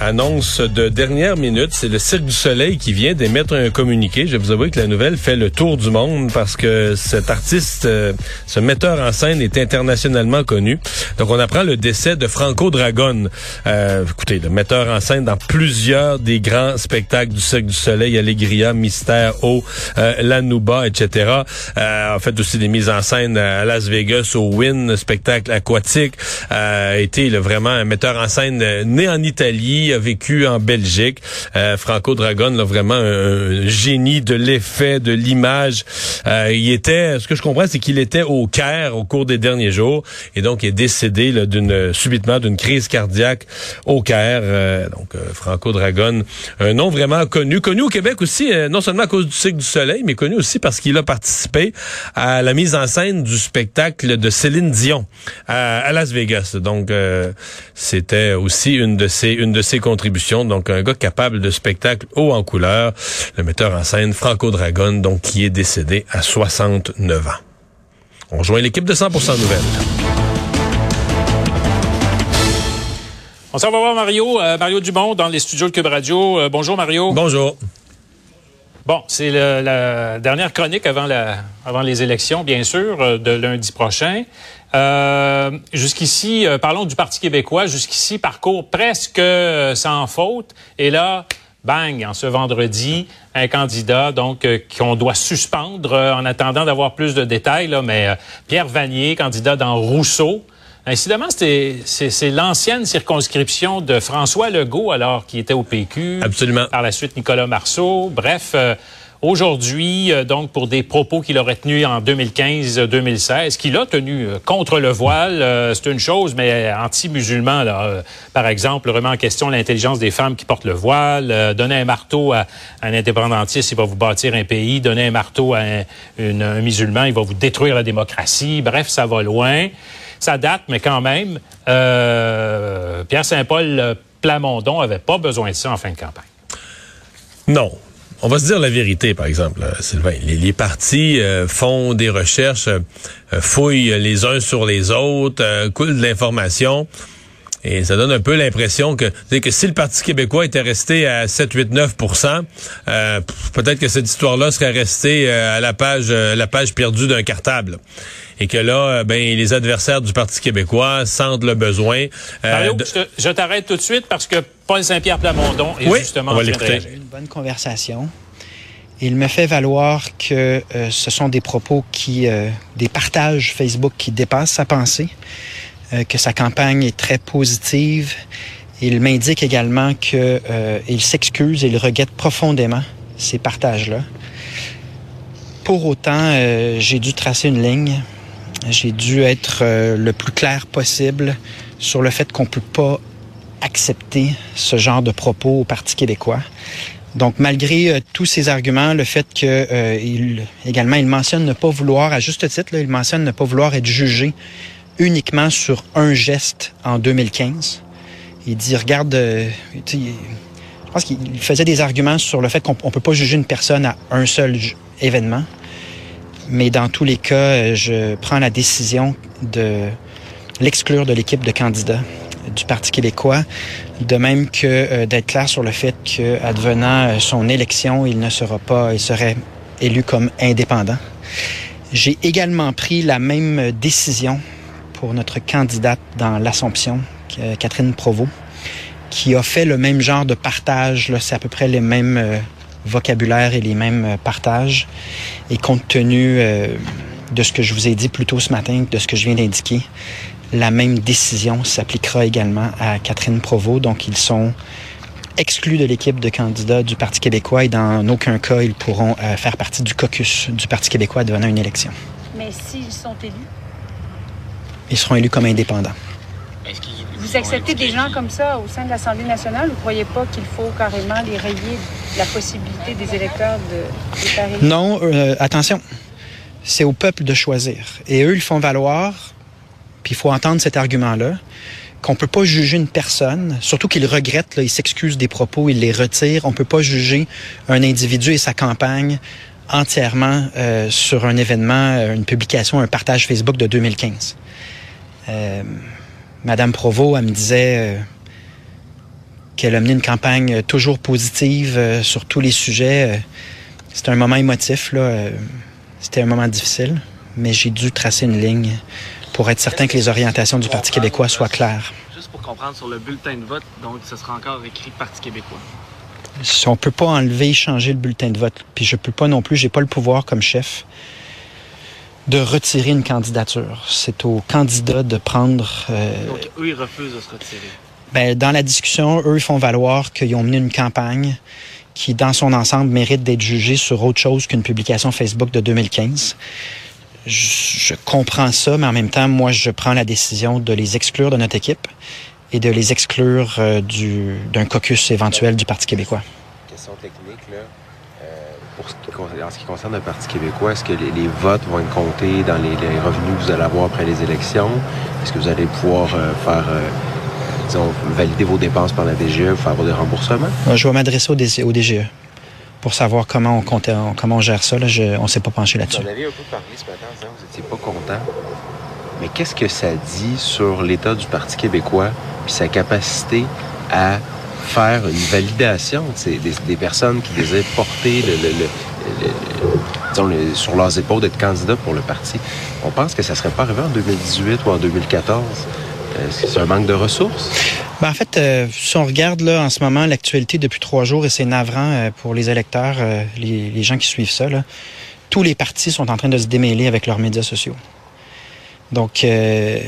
Annonce de dernière minute, c'est le Cirque du Soleil qui vient d'émettre un communiqué. Je vous avouer que la nouvelle fait le tour du monde parce que cet artiste, euh, ce metteur en scène est internationalement connu. Donc on apprend le décès de Franco Dragon. Euh, écoutez, le metteur en scène dans plusieurs des grands spectacles du Cirque du Soleil, Allegria, Mystère, O, euh, Lanuba, etc. Euh, en fait aussi des mises en scène à Las Vegas, au Win, spectacle aquatique. a été vraiment un metteur en scène né en Italie a vécu en Belgique. Euh, Franco Dragon, là, vraiment un, génie de l'effet, de l'image. Euh, il était, ce que je comprends, c'est qu'il était au Caire au cours des derniers jours et donc il est décédé d'une subitement d'une crise cardiaque au Caire. Euh, donc Franco Dragon, un nom vraiment connu, connu au Québec aussi, non seulement à cause du cycle du soleil, mais connu aussi parce qu'il a participé à la mise en scène du spectacle de Céline Dion à, à Las Vegas. Donc c'était aussi une de ses une de ses contributions. Donc, un gars capable de spectacle haut en couleur, le metteur en scène Franco Dragon, donc qui est décédé à 69 ans. On rejoint l'équipe de 100% Nouvelles. On s'en va voir Mario, euh, Mario Dumont dans les studios de Cube Radio. Euh, bonjour Mario. Bonjour. Bon, c'est la dernière chronique avant, la, avant les élections, bien sûr, euh, de lundi prochain. Euh, jusqu'ici, euh, parlons du Parti québécois. Jusqu'ici, parcours presque sans faute. Et là, bang, en ce vendredi, un candidat donc qu'on doit suspendre en attendant d'avoir plus de détails. Là, mais Pierre Vanier, candidat dans Rousseau. Incidemment, c'est l'ancienne circonscription de François Legault, alors qui était au PQ. Absolument. Par la suite, Nicolas Marceau. Bref, euh, aujourd'hui, euh, donc, pour des propos qu'il aurait tenus en 2015-2016, qu'il a tenus euh, contre le voile, c'est une chose, mais anti-musulman, par exemple, remet en question l'intelligence des femmes qui portent le voile, donner un marteau à, un indépendantiste, il va vous bâtir un pays, donner un marteau à un, musulman, il va vous détruire la démocratie. Bref, ça va loin. Ça date, mais quand même, euh, Pierre Saint-Paul Plamondon avait pas besoin de ça en fin de campagne. Non. On va se dire la vérité, par exemple, euh, Sylvain. Les, partis euh, font des recherches, fouillent les uns sur les autres, coulent de l'information. Et ça donne un peu l'impression que, que si le Parti québécois était resté à 7, 8, 9% peut-être que cette histoire-là serait restée à la page, la page perdue d'un cartable et que là, euh, ben les adversaires du Parti québécois sentent le besoin. Euh, je t'arrête tout de suite parce que Paul Saint-Pierre Plamondon est justement on va Une bonne conversation. Il me fait valoir que euh, ce sont des propos qui, des partages Facebook qui dépassent sa pensée, que sa campagne est très positive. Il m'indique également qu'il s'excuse et il regrette profondément ces partages-là. Pour autant, j'ai dû tracer une ligne j'ai dû être euh, le plus clair possible sur le fait qu'on peut pas accepter ce genre de propos au Parti québécois. Donc, malgré euh, tous ces arguments, le fait que euh, il, également il mentionne ne pas vouloir, à juste titre, il mentionne ne pas vouloir être jugé uniquement sur un geste en 2015. Il dit, regarde, je pense qu'il faisait des arguments sur le fait qu'on peut pas juger une personne à un seul événement. Mais dans tous les cas, euh, je prends la décision de l'exclure de l'équipe de candidats du Parti québécois, de même que euh, d'être clair sur le fait qu'advenant euh, son élection, il ne sera pas, il serait élu comme indépendant. J'ai également pris la même décision pour notre candidate dans l'Assomption, Catherine Provost, qui a fait le même genre de partage. C'est à peu près les mêmes vocabulaire et les mêmes euh, partages. Et compte tenu euh, de ce que je vous ai dit plus tôt ce matin, de ce que je viens d'indiquer, la même décision s'appliquera également à Catherine Provost. Donc, ils sont exclus de l'équipe de candidats du Parti québécois et dans aucun cas, ils pourront euh, faire partie du caucus du Parti québécois devenant une élection. Mais s'ils sont élus? Ils seront élus comme indépendants. Vous acceptez des gens comme ça au sein de l'Assemblée nationale ou ne croyez pas qu'il faut carrément les rayer la possibilité des électeurs de, de? Non, euh, attention, c'est au peuple de choisir. Et eux, ils font valoir, puis il faut entendre cet argument-là, qu'on peut pas juger une personne, surtout qu'il regrette, là, il s'excuse des propos, il les retire. On peut pas juger un individu et sa campagne entièrement euh, sur un événement, euh, une publication, un partage Facebook de 2015. Euh, Madame Provo, elle me disait euh, qu'elle a mené une campagne toujours positive euh, sur tous les sujets. Euh, C'était un moment émotif, là. euh, C'était un moment difficile, mais j'ai dû tracer une ligne pour être certain que les orientations du Parti québécois soient claires. Juste pour comprendre sur le bulletin de vote, donc ce sera encore écrit Parti québécois. On peut pas enlever, changer le bulletin de vote, puis je peux pas non plus, j'ai pas le pouvoir comme chef de retirer une candidature. C'est au candidat de prendre. euh, Donc eux, ils refusent de se retirer. ben, dans la discussion, eux, ils font valoir qu'ils ont mené une campagne qui, dans son ensemble, mérite d'être jugée sur autre chose qu'une publication Facebook de 2015. Je, je comprends ça, mais en même temps, moi, je prends la décision de les exclure de notre équipe et de les exclure euh, du- d'un caucus éventuel du Parti québécois. Question technique, là. Euh, pour ce qui, en ce qui concerne le Parti québécois, est-ce que les, les votes vont être comptés dans les, les revenus que vous allez avoir après les élections? Est-ce que vous allez pouvoir euh, faire, disons, valider vos dépenses par la DGE, faire des remboursements? Je vais m'adresser au, DG au DGE pour savoir comment on, compte, comment on gère ça. On ne s'est pas penché là-dessus. Vous avez un peu parlé ce matin que vous n'étiez pas content. Mais qu'est-ce que ça dit sur l'état du Parti québécois puis sa capacité à faire une validation des, personnes qui désirent porter le, sur leurs épaules d'être candidats pour le parti? On pense que ça ne serait pas arrivé en 2018 ou en 2014. Que c'est un manque de ressources? Ben, en fait, euh, si on regarde là en ce moment l'actualité depuis trois jours, et c'est navrant euh, pour les électeurs, euh, les, gens qui suivent ça, tous les partis sont en train de se démêler avec leurs médias sociaux. Donc, euh,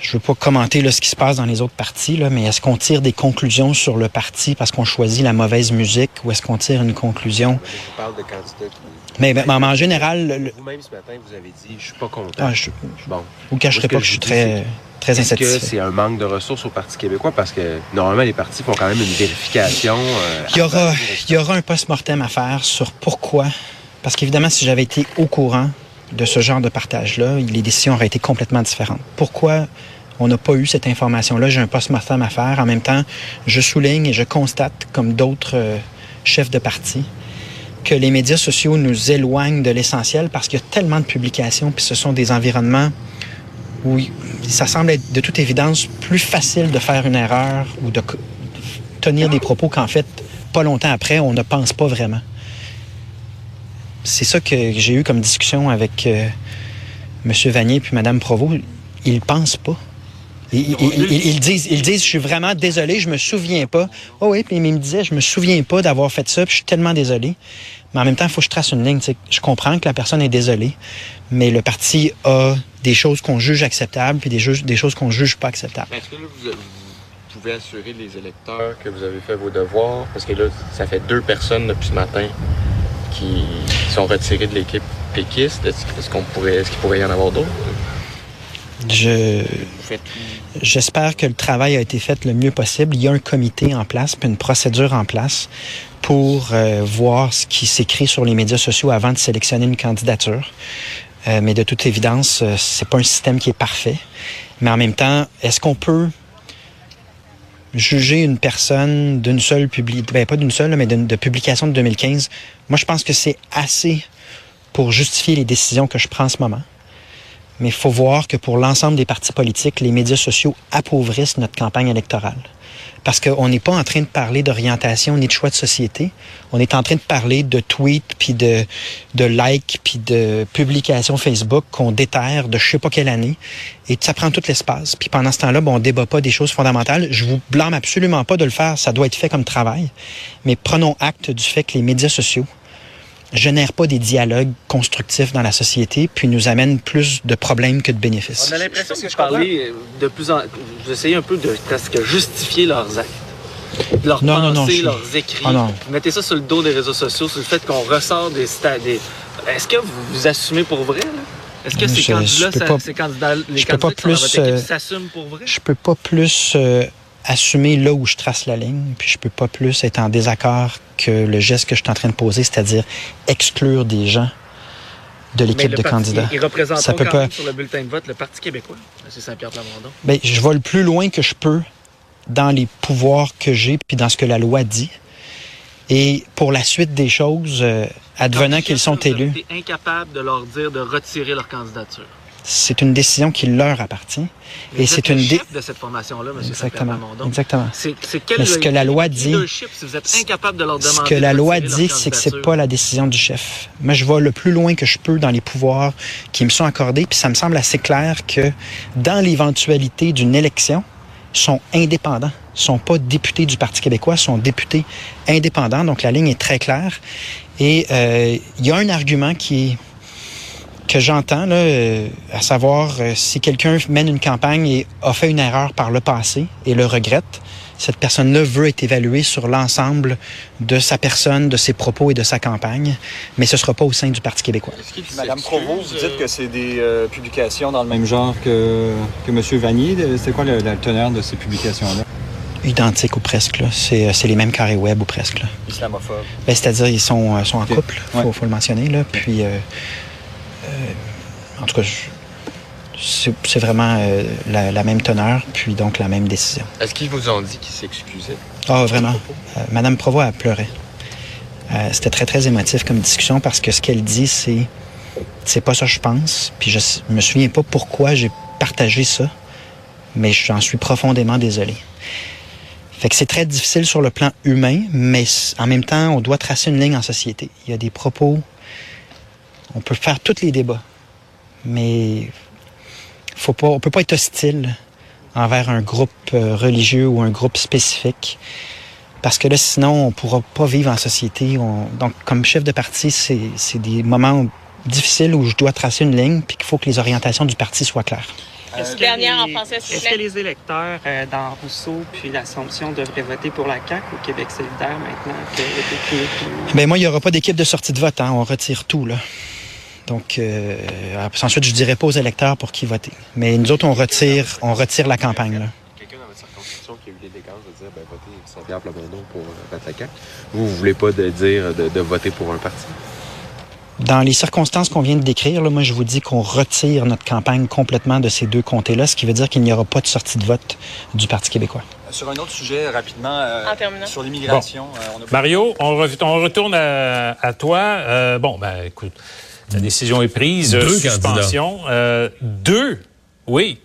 je veux pas commenter là, ce qui se passe dans les autres partis, là, mais est-ce qu'on tire des conclusions sur le parti parce qu'on choisit la mauvaise musique ou est-ce qu'on tire une conclusion? Je parle de candidats qui... Mais, mais en général, le- Vous-même ce matin, vous avez dit, je suis pas content. ah, je Bon. vous ce pas que que je suis très, très Est-ce que c'est un manque de ressources au Parti québécois? Parce que normalement, les partis font quand même une vérification. euh, Il y aura, il y aura un post-mortem à faire sur pourquoi. Parce qu'évidemment, si j'avais été au courant de ce genre de partage-là, les décisions auraient été complètement différentes. Pourquoi on n'a pas eu cette information-là? J'ai un post-mortem à faire. En même temps, je souligne et je constate, comme d'autres euh, chefs de parti, que les médias sociaux nous éloignent de l'essentiel parce qu'il y a tellement de publications, puis ce sont des environnements où ça semble être de toute évidence plus facile de faire une erreur ou de tenir des propos qu'en fait, pas longtemps après, on ne pense pas vraiment. C'est ça que j'ai eu comme discussion avec euh, M. Vanier puis Mme Provost. Ils ne pensent pas. Ils, ils- ils- ils disent, ils disent, je suis vraiment désolé, je me souviens pas. Oh oui, puis ils me disaient, je me souviens pas d'avoir fait ça, puis je suis tellement désolé. Mais en même temps, il faut que je trace une ligne. Je comprends que la personne est désolée, mais le parti a des choses qu'on juge acceptables, puis des, juges- des choses qu'on juge pas acceptables. Est-ce que là, vous, vous pouvez assurer les électeurs que vous avez fait vos devoirs? Parce que là, ça fait deux personnes depuis ce matin qui sont de l'équipe péquiste? Est-ce est-ce qu'on pourrait, est-ce qu'il pourrait y en avoir d'autres? Je, J'espère que le travail a été fait le mieux possible. Il y a un comité en place, puis une procédure en place pour euh, voir ce qui s'écrit sur les médias sociaux avant de sélectionner une candidature. Euh, mais de toute évidence, euh, c'est pas un système qui est parfait. Mais en même temps, est-ce qu'on peut juger une personne d'une seule publi ben pas d'une seule, mais de publication de 2015 Moi, je pense que c'est assez pour justifier les décisions que je prends en ce moment. Mais il faut voir que pour l'ensemble des partis politiques, les médias sociaux appauvrissent notre campagne électorale. Parce qu'on n'est pas en train de parler d'orientation ni de choix de société. On est en train de parler de tweets, puis de, de likes, puis de publications Facebook qu'on déterre de je sais pas quelle année. Et ça prend tout l'espace. Puis pendant ce temps-là, bon, on débat pas des choses fondamentales. Je vous blâme absolument pas de le faire. Ça doit être fait comme travail. Mais prenons acte du fait que les médias sociaux génèrent pas des dialogues constructifs dans la société, puis nous amènent plus de problèmes que de bénéfices. On a l'impression que vous parlez euh, de plus en... Vous essayez un peu de presque justifier leurs actes. Leurs Non, pensées, non, je leurs écrits. Ah, non. Mettez ça sur le dos des réseaux sociaux, sur le fait qu'on ressort des... sta- des... Est-ce que vous vous assumez pour vrai, là? Est-ce que ces Je- candidats, je les je candidats pas qui sont dans plus, votre équipe euh, s'assument pour vrai? Je peux pas plus euh, assumer là où je trace la ligne, puis je peux pas plus être en désaccord que le geste que je suis en train de poser, c'est-à-dire exclure des gens de l'équipe de parti- candidats. Ils représentent Ça peut quand pas- même sur le bulletin de vote le Parti québécois, M. Saint-Pierre Plamondon. Ben, je vais le plus loin que je peux dans les pouvoirs que j'ai, puis dans ce que la loi dit. Et pour la suite des choses, euh, advenant qu'ils sont vous avez élus, été incapable de leur dire de retirer leur candidature. C'est une décision qui leur appartient. Et c'est une chef de cette formation-là, M. Exactement. Exactement. C'est ce que la loi dit- si vous êtes incapable de leur Ce demander que la loi dit, c'est que c'est pas la décision du chef. Moi, je vais le plus loin que je peux dans les pouvoirs qui me sont accordés, puis ça me semble assez clair que dans l'éventualité d'une élection, sont indépendants, sont pas députés du Parti québécois, sont députés indépendants. Donc la ligne est très claire. Et euh, il y a un argument qui est que j'entends, là, euh, à savoir euh, si quelqu'un mène une campagne et a fait une erreur par le passé et le regrette, cette personne-là veut être évaluée sur l'ensemble de sa personne, de ses propos et de sa campagne, mais ce ne sera pas au sein du Parti québécois. Madame Provost, vous dites que c'est des euh, publications dans le même genre que, que M. Vanier. C'est quoi le- la teneur de ces publications-là? Identique ou presque, là. C'est, euh, c'est les mêmes carrés web ou presque, là. Islamophobe. Ben, c'est-à-dire, ils sont, euh, sont en couple, faut, Ouais. faut le mentionner, là. Puis, euh, euh, en tout cas, c'est, vraiment euh, la, la même teneur, puis donc la même décision. Est-ce qu'ils vous ont dit qu'ils s'excusaient? Ah, vraiment. Euh, Madame Provost a pleuré. Euh, c'était très, très émotif comme discussion parce que ce qu'elle dit, c'est c'est pas ça que je pense. Puis je me souviens pas pourquoi j'ai partagé ça, mais j'en suis profondément désolé. Fait que c'est très difficile sur le plan humain, mais en même temps, on doit tracer une ligne en société. Il y a des propos, on peut faire tous les débats, mais faut pas, on peut pas être hostile envers un groupe euh, religieux ou un groupe spécifique. Parce que là, sinon, on pourra pas vivre en société. On- Donc, comme chef de parti, c'est des moments difficiles où je dois tracer une ligne, puis qu'il faut que les orientations du parti soient claires. Est-ce que vous Est-ce plaît? que les électeurs euh, dans Rousseau puis l'Assomption devraient voter pour la CAQ ou Québec solidaire maintenant que est Ben moi, il n'y aura pas d'équipe de sortie de vote. Hein. On retire tout, là. Donc, euh, ensuite, je dirais pas aux électeurs pour qui voter. Mais nous autres, on retire, on retire la campagne, là. Quelqu'un dans votre circonscription qui a eu l'élégance de dire, ben, votez Saint-Pierre Plamondon pour euh, battre la CAQ. Vous, vous voulez pas de dire de, de voter pour un parti? Dans les circonstances qu'on vient de décrire, là, moi, je vous dis qu'on retire notre campagne complètement de ces deux comtés-là, ce qui veut dire qu'il n'y aura pas de sortie de vote du Parti québécois. Sur un autre sujet, rapidement, euh, sur l'immigration. euh, on a- Mario, on, re- on retourne à, à toi. Euh, bon, ben écoute, la décision est prise. Deux euh, suspension. Euh, deux, oui.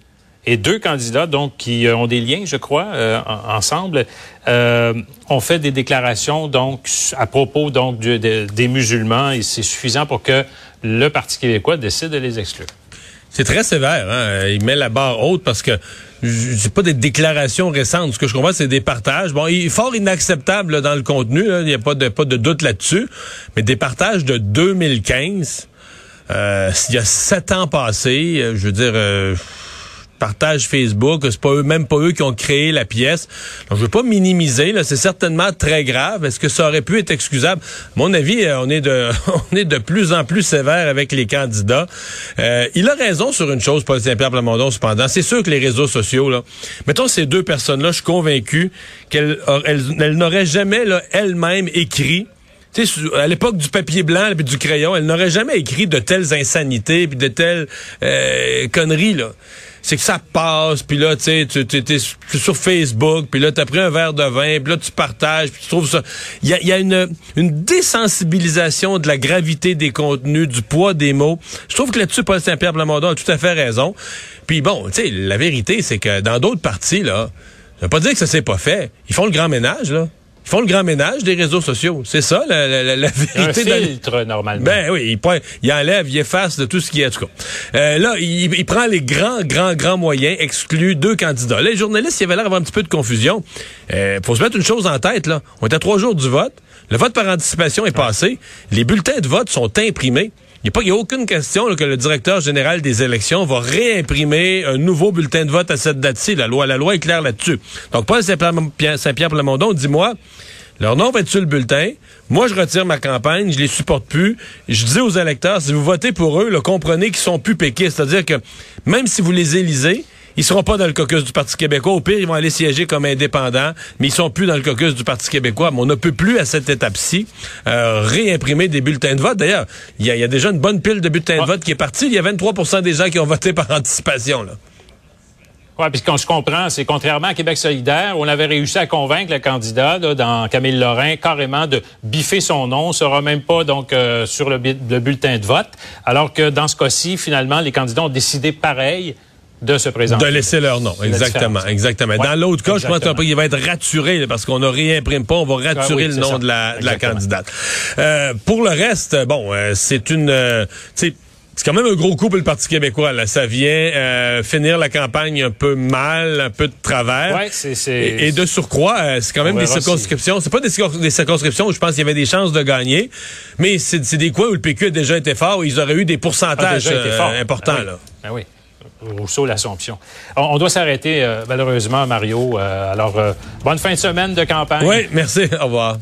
Et deux candidats, donc, qui euh, ont des liens, je crois, euh, en- ensemble, euh, ont fait des déclarations, donc, à propos, donc, du- de- des musulmans, et c'est suffisant pour que le Parti québécois décide de les exclure. C'est très sévère. Hein? Il met la barre haute parce que c'est pas des déclarations récentes. Ce que je comprends, c'est des partages. Bon, il est fort inacceptable là, dans le contenu. là. Il n'y a pas de, pas de doute là-dessus. Mais des partages de 2015, euh, il y a sept ans passés, euh, je veux dire... euh, partage Facebook, c'est pas eux, même pas eux qui ont créé la pièce. Donc, je veux pas minimiser, là, c'est certainement très grave. Est-ce que ça aurait pu être excusable? Mon avis, euh, on est de, on est de plus en plus sévère avec les candidats. Il a raison sur une chose, Paul Saint-Pierre Plamondon, cependant. C'est sûr que les réseaux sociaux, là, mettons ces deux personnes-là, je suis convaincu qu'elles elles, elles n'auraient jamais, elles-mêmes écrit à l'époque du papier blanc et du crayon, elle n'aurait jamais écrit de telles insanités puis de telles euh, conneries là. C'est que ça passe, puis là, tu sais, tu t'es sur Facebook, puis là, t'as pris un verre de vin, puis là, tu partages, puis tu trouves ça... Il y a, une, désensibilisation de la gravité des contenus, du poids des mots. Je trouve que là-dessus, Paul Saint-Pierre Plamondon a tout à fait raison. Puis bon, tu sais, la vérité, c'est que dans d'autres parties, là, ça veut pas dire que ça s'est pas fait. Ils font le grand ménage, là. Ils font le grand ménage des réseaux sociaux. C'est ça, la, la, la, la Un vérité. dans- filtre, normalement. ben oui, il, prend- il enlève, il efface de tout ce qui est, en tout cas. Euh, là, il, il prend les grands, grands, grands moyens, exclut deux candidats. Là, les journalistes, il avait l'air d'avoir un petit peu de confusion. Euh, faut se mettre une chose en tête, là. On est à trois jours du vote. Le vote par anticipation est passé. Les bulletins de vote sont imprimés. Il n'y a, a aucune question que le directeur général des élections va réimprimer un nouveau bulletin de vote à cette date-ci. La loi, la loi est claire là-dessus. Donc, Paul Saint-Pierre Saint-Pierre Plamondon, dis-moi, Leur nom va être sur le bulletin. Moi, je retire ma campagne, je les supporte plus. Je dis aux électeurs, si vous votez pour eux, comprenez qu'ils sont plus péquistes. C'est-à-dire que même si vous les élisez, ils seront pas dans le caucus du Parti québécois. Au pire, ils vont aller siéger comme indépendants, mais ils sont plus dans le caucus du Parti québécois. Mais on ne peut plus, à cette étape-ci, euh, réimprimer des bulletins de vote. D'ailleurs, il y, a déjà une bonne pile de bulletins de vote qui est partie. Il y a 23% des gens qui ont voté par anticipation. Là. Oui, puis quand je comprends, c'est contrairement à Québec solidaire, on avait réussi à convaincre le candidat, là, dans Camille Lorrain, carrément de biffer son nom, ne sera même pas donc euh, sur le, le, bulletin de vote, alors que dans ce cas-ci, finalement, les candidats ont décidé pareil de se présenter. De laisser leur nom, exactement, exactement. Dans l'autre cas, je pense qu'il va être raturé parce qu'on ne réimprime pas, on va ah raturer le nom de la, de la candidate. Euh, pour le reste, bon, euh, c'est une, euh, c'est quand même un gros coup pour le Parti québécois. Là. Ça vient euh, finir la campagne un peu mal, un peu de travers. Ouais, c'est, Et, de surcroît, euh, c'est quand même des circonscriptions. C'est pas des, circonscriptions où je pense qu'il y avait des chances de gagner, mais c'est, des coins où le PQ a déjà été fort, où ils auraient eu des pourcentages euh, importants. Ben oui. oui. Rousseau, l'Assomption. On, doit s'arrêter, malheureusement, Mario. alors, bonne fin de semaine de campagne. Oui, merci. Au revoir.